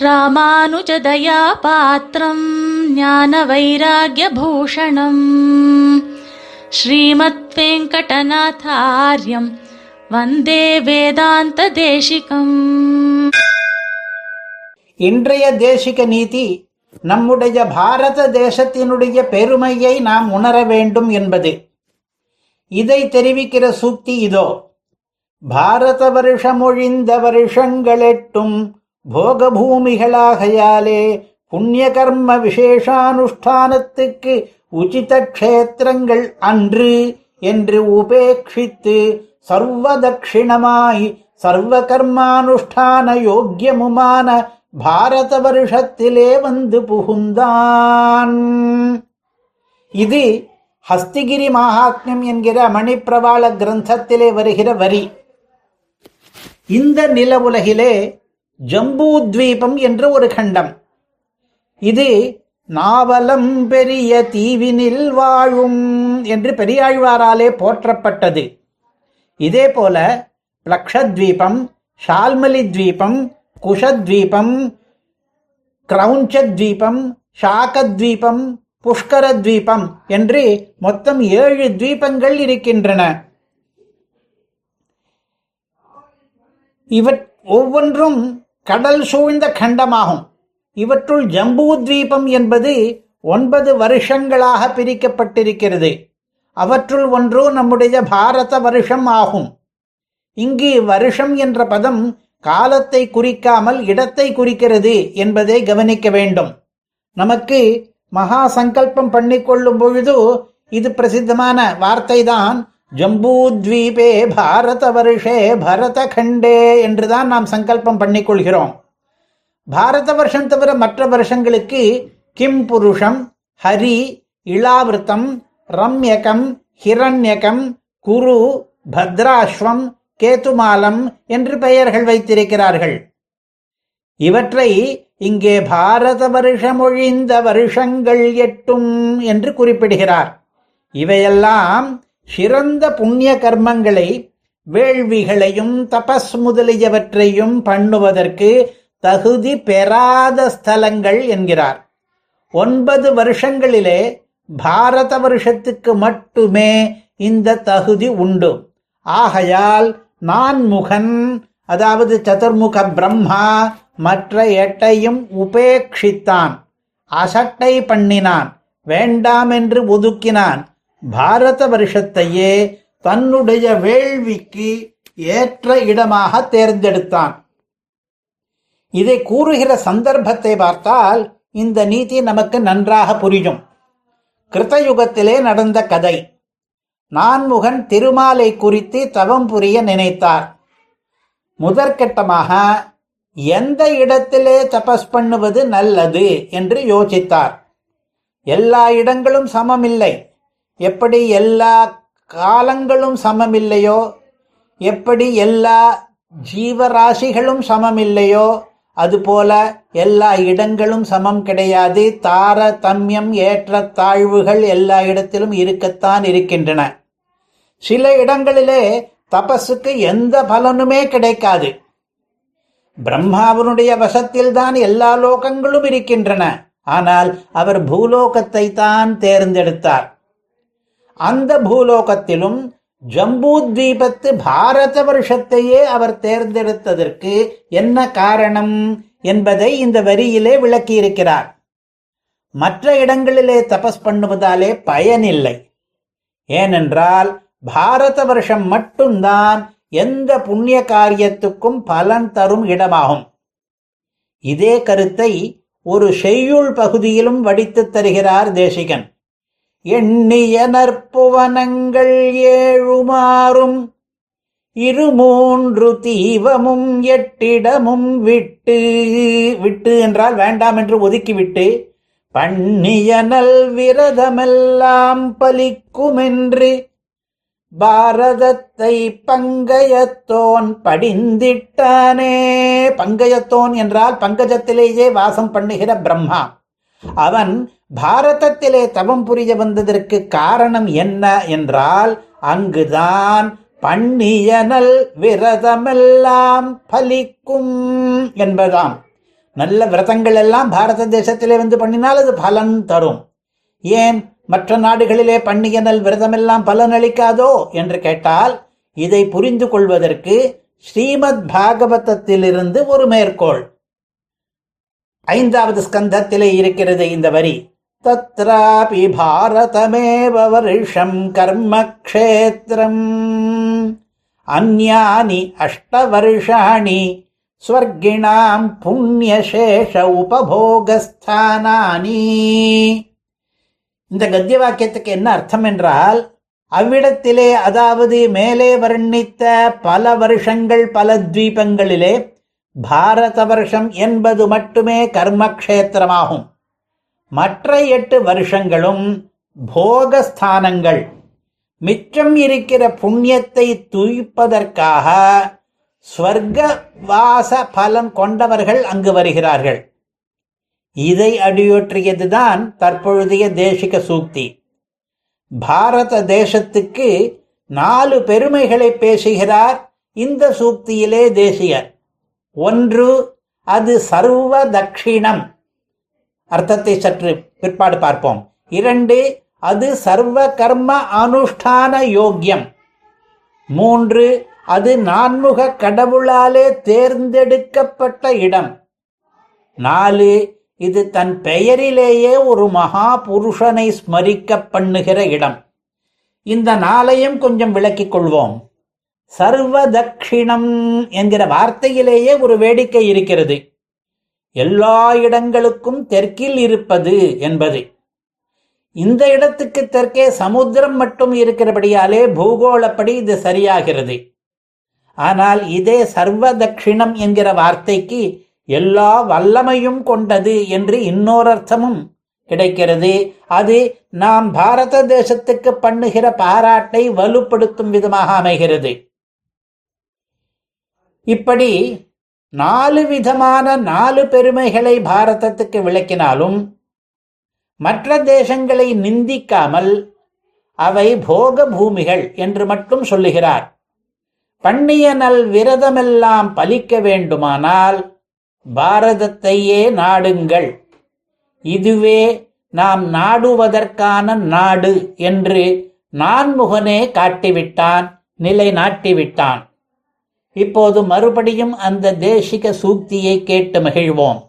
ராமானுஜதயா பாத்திரம் ஞான வைராகியபூஷணம் ஸ்ரீமத் வெங்கடநாதாரியம் வந்தே வேதாந்த தேசிகம் இன்றைய தேசிக நீதி நம்முடைய பாரத தேசத்தினுடைய பெருமையை நாம் உணர வேண்டும் என்பது. இதை தெரிவிக்கிற சூக்தி இதோ. பாரத வருஷமொழிந்த வருஷங்களெட்டும் போகபூமிகளாகையாலே புண்ணிய கர்ம விசேஷானுஷ்டானத்துக்கு உச்சித க்ஷேத்திரங்கள் அன்று என்று உபேட்சித்து சர்வதக்ஷிணமாய் சர்வ கர்மானுஷ்டான யோக்கியமுமான பாரத வருஷத்திலே வந்து புகுந்தான். இது ஹஸ்திகிரி மகாத்மியம் என்கிற மணிப்பிரவாள கிரந்தத்திலே வருகிற வரி. இந்த நில உலகிலே ஜம்பூத்வீபம் என்ற ஒரு கண்டம். இது நாவலம் பெரிய தீவினில் வாழும் என்று பெரியாழ்வாராலே போற்றப்பட்டது. இதே போல லக்ஷத்வீபம் ஷால்மலி துவீபம் குஷத்வீபம் கிரௌஞ்சத்வீபம் ஷாகத்வீபம் புஷ்கரத்வீபம் என்று மொத்தம் ஏழு துவீபங்கள் இருக்கின்றன. இவற் ஒவ்வொன்றும் கடல் சூழ்ந்த கண்டமாகும். இவற்றுள் ஜம்பூத்வீபம் என்பது ஒன்பது வருஷங்களாக பிரிக்கப்பட்டிருக்கிறது. அவற்றுள் ஒன்று நம்முடைய பாரத வருஷம் ஆகும். இங்கு வருஷம் என்ற பதம் காலத்தை குறிக்காமல் இடத்தை குறிக்கிறது என்பதை கவனிக்க வேண்டும். நமக்கு மகா சங்கல்பம் பண்ணிக்கொள்ளும் பொழுது இது பிரசித்தமான வார்த்தைதான். ஜம்பூத்வீபே பாரத வருஷே பரத கண்டே என்றுதான் நாம் சங்கல்பம் பண்ணிக்கொள்கிறோம். பாரத வருஷம் தவிர மற்ற வருஷங்களுக்கு கிம் புருஷம் ஹரி இளாவிருத்தம் ரம்யகம் ஹிரண்யகம் குரு பத்ராஸ்வம் கேதுமாலம் என்று பெயர்கள் வைத்திருக்கிறார்கள். இவற்றை இங்கே பாரத வருஷம் ஒழிந்த வருஷங்கள் எட்டும் என்று குறிப்பிடுகிறார். இவையெல்லாம் சிறந்த புண்ணிய கர்மங்களை வேள்விகளையும் தபஸ் முதலியவற்றையும் பண்ணுவதற்கு தகுதி பெறாத ஸ்தலங்கள் என்கிறார். ஒன்பது வருஷங்களிலே பாரத வருஷத்துக்கு மட்டுமே இந்த தகுதி உண்டு. ஆகையால் நான்முகன் அதாவது சதுர்முக பிரம்மா மற்ற எட்டையும் உபேட்சித்தான். அசட்டை பண்ணினான். வேண்டாம் என்று ஒதுக்கினான். பாரத வருஷத்தையே தன்னுடைய வேள்விக்கு ஏற்ற இடமாக தேர்ந்தெடுத்தான். இதை கூறுகிற சந்தர்ப்பத்தை பார்த்தால் இந்த நீதி நமக்கு நன்றாக புரியும். கிருத்தயுகத்திலே நடந்த கதை. நான்முகன் திருமாலை குறித்து தவம் புரிய நினைத்தார். முதற்கட்டமாக எந்த இடத்திலே தபஸ் பண்ணுவது நல்லது என்று யோசித்தார். எல்லா இடங்களும் சமமில்லை. எப்படி எல்லா காலங்களும் சமமில்லையோ எப்படி எல்லா ஜீவராசிகளும் சமமில்லையோ அதுபோல எல்லா இடங்களும் சமம் கிடையாது. தார தம்யம் ஏற்ற தாழ்வுகள் எல்லா இடத்திலும் இருக்கத்தான் இருக்கின்றன. சில இடங்களிலே தபஸுக்கு எந்த பலனுமே கிடைக்காது. பிரம்மாவனுடைய வசத்தில் தான் எல்லா லோகங்களும் இருக்கின்றன. ஆனால் அவர் பூலோகத்தை தான் தேர்ந்தெடுத்தார். அந்த பூலோகத்திலும் ஜம்பூத்வீபத்து பாரத வருஷத்தையே அவர் தேர்ந்தெடுத்ததற்கு என்ன காரணம் என்பதை இந்த வரியிலே விளக்கியிருக்கிறார். மற்ற இடங்களிலே தபஸ் பண்ணுவதாலே பயனில்லை. ஏனென்றால் பாரத வருஷம் மட்டும்தான் எந்த புண்ணிய காரியத்துக்கும் பலன் தரும் இடமாகும். இதே கருத்தை ஒரு செய்யுள் பகுதியிலும் வடித்துத் தருகிறார் தேசிகன். எண்ணிய நற்புவனங்கள் ஏழுமாறும் இரு மூன்று தீவமும் எட்டிடமும் விட்டு விட்டு என்றால் வேண்டாம் என்று ஒதுக்கிவிட்டு பண்ணிய நல் விரதமெல்லாம் பலிக்குமென்று பாரதத்தை பங்கயத்தோன் படிந்திட்டானே. பங்கயத்தோன் என்றால் பங்கஜத்திலேயே வாசம் பண்ணுகிற பிரம்மா. அவன் பாரதத்திலே தவம் புரிய வந்ததற்கு காரணம் என்ன என்றால் அங்குதான் பண்ணியனல் விரதமெல்லாம் பலிக்கும் என்பதாம். நல்ல விரதங்கள் எல்லாம் பாரத தேசத்திலே வந்து பண்ணினால் அது பலன் தரும். ஏன் மற்ற நாடுகளிலே பன்னியனல் விரதமெல்லாம் பலன் அளிக்காதோ என்று கேட்டால் இதை புரிந்து கொள்வதற்கு ஸ்ரீமத் பாகவதத்திலிருந்து ஒரு மேற்கோள். ஐந்தாவது ஸ்கந்தத்திலே இருக்கிறது இந்த வரி. तत्रापि भारतमेव वर्षम् கர்ம க்ஷேத்திரம் அந்யானி அஷ்டவர்ஷாணி ஸ்வர்கிணாம் புண்ணியசேஷ உபபோகஸ்தானானி இந்த கத்திய வாக்கியத்துக்கு என்ன அர்த்தம் என்றால் அவ்விடத்திலே அதாவது மேலே வர்ணித்த பல வருஷங்கள் பல தீபங்களிலே பாரத வருஷம் என்பது மட்டுமே கர்மக்ஷேத்திரமாகும். மற்ற எட்டு வருஷங்களும் போகஸ்தானங்கள். மிச்சம் இருக்கிற புண்ணியத்தை துய்ப்பதற்காக ஸ்வர்க வாச பலன் கொண்டவர்கள் அங்கு வருகிறார்கள். இதை அடியொற்றியதுதான் தற்பொழுதைய தேசிக சூக்தி. பாரத தேசத்துக்கு நாலு பெருமைகளை பேசுகிறார் இந்த சூக்தியிலே தேசியர். ஒன்று அது சர்வ தட்சிணம் அர்த்தத்தை சற்று பிற்பாடு பார்ப்போம். இரண்டு அது சர்வ கர்ம அனுஷ்டான யோக்கியம். மூன்று அது நான்முக கடவுளாலே தேர்ந்தெடுக்கப்பட்ட இடம். நாலு இது தன் பெயரிலேயே ஒரு மகா புருஷனை ஸ்மரிக்க பண்ணுகிற இடம். இந்த நாளையும் கொஞ்சம் விளக்கிக் கொள்வோம். சர்வதக்ஷிணம் என்கிற வார்த்தையிலேயே ஒரு வேடிக்கை இருக்கிறது. எல்லா இடங்களுக்கும் தெற்கில் இருப்பது என்பது. இந்த இடத்துக்கு தெற்கே சமுத்திரம் மட்டும் இருக்கிறபடியாலே பூகோளப்படி இது சரியாகிறது. ஆனால் இதே சர்வ தட்சிணம் என்கிற வார்த்தைக்கு எல்லா வல்லமையும் கொண்டது என்று இன்னொரு அர்த்தமும் கிடைக்கிறது. அது நாம் பாரத தேசத்துக்கு பண்ணுகிற பாராட்டை வலுப்படுத்தும் விதமாக அமைகிறது. இப்படி நாலு விதமான நாலு பெருமைகளை பாரதத்துக்கு விளக்கினாலும் மற்ற தேசங்களை நிந்திக்காமல் அவை போக பூமிகள் என்று மட்டும் சொல்லுகிறார். பண்ணிய நல் விரதமெல்லாம் பலிக்க வேண்டுமானால் பாரதத்தையே நாடுங்கள். இதுவே நாம் நாடுவதற்கான நாடு என்று நான்முகனே காட்டிவிட்டான் நிலைநாட்டிவிட்டான். இப்போது மறுபடியும் அந்த தேசிக சூக்தியை கேட்டு மகிழ்வோம்.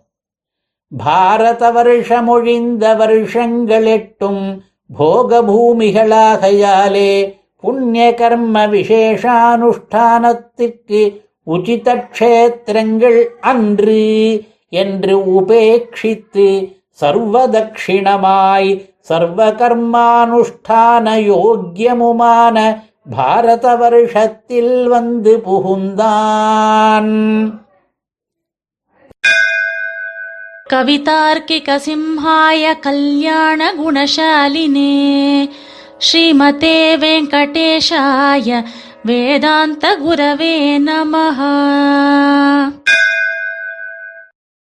பாரத வருஷமொழிந்த வருஷங்கள் எட்டும் போகபூமிகளாகையாலே புண்ணிய கர்ம விசேஷானுஷ்டானத்திற்கு உச்சித க்ஷேத்திரங்கள் அன்று என்று உபேட்சித்து சர்வதக்ஷிணமாய் சர்வ கர்மானுஷ்டான யோக்கியமுமான பாரத வருஷத்தில் வந்து புகுந்தான். கவிதார்க்கிக சிம்ஹாய கல்யாண குணசாலினே ஸ்ரீமதே வெங்கடேஷாய வேதாந்த குரவே நமஹா.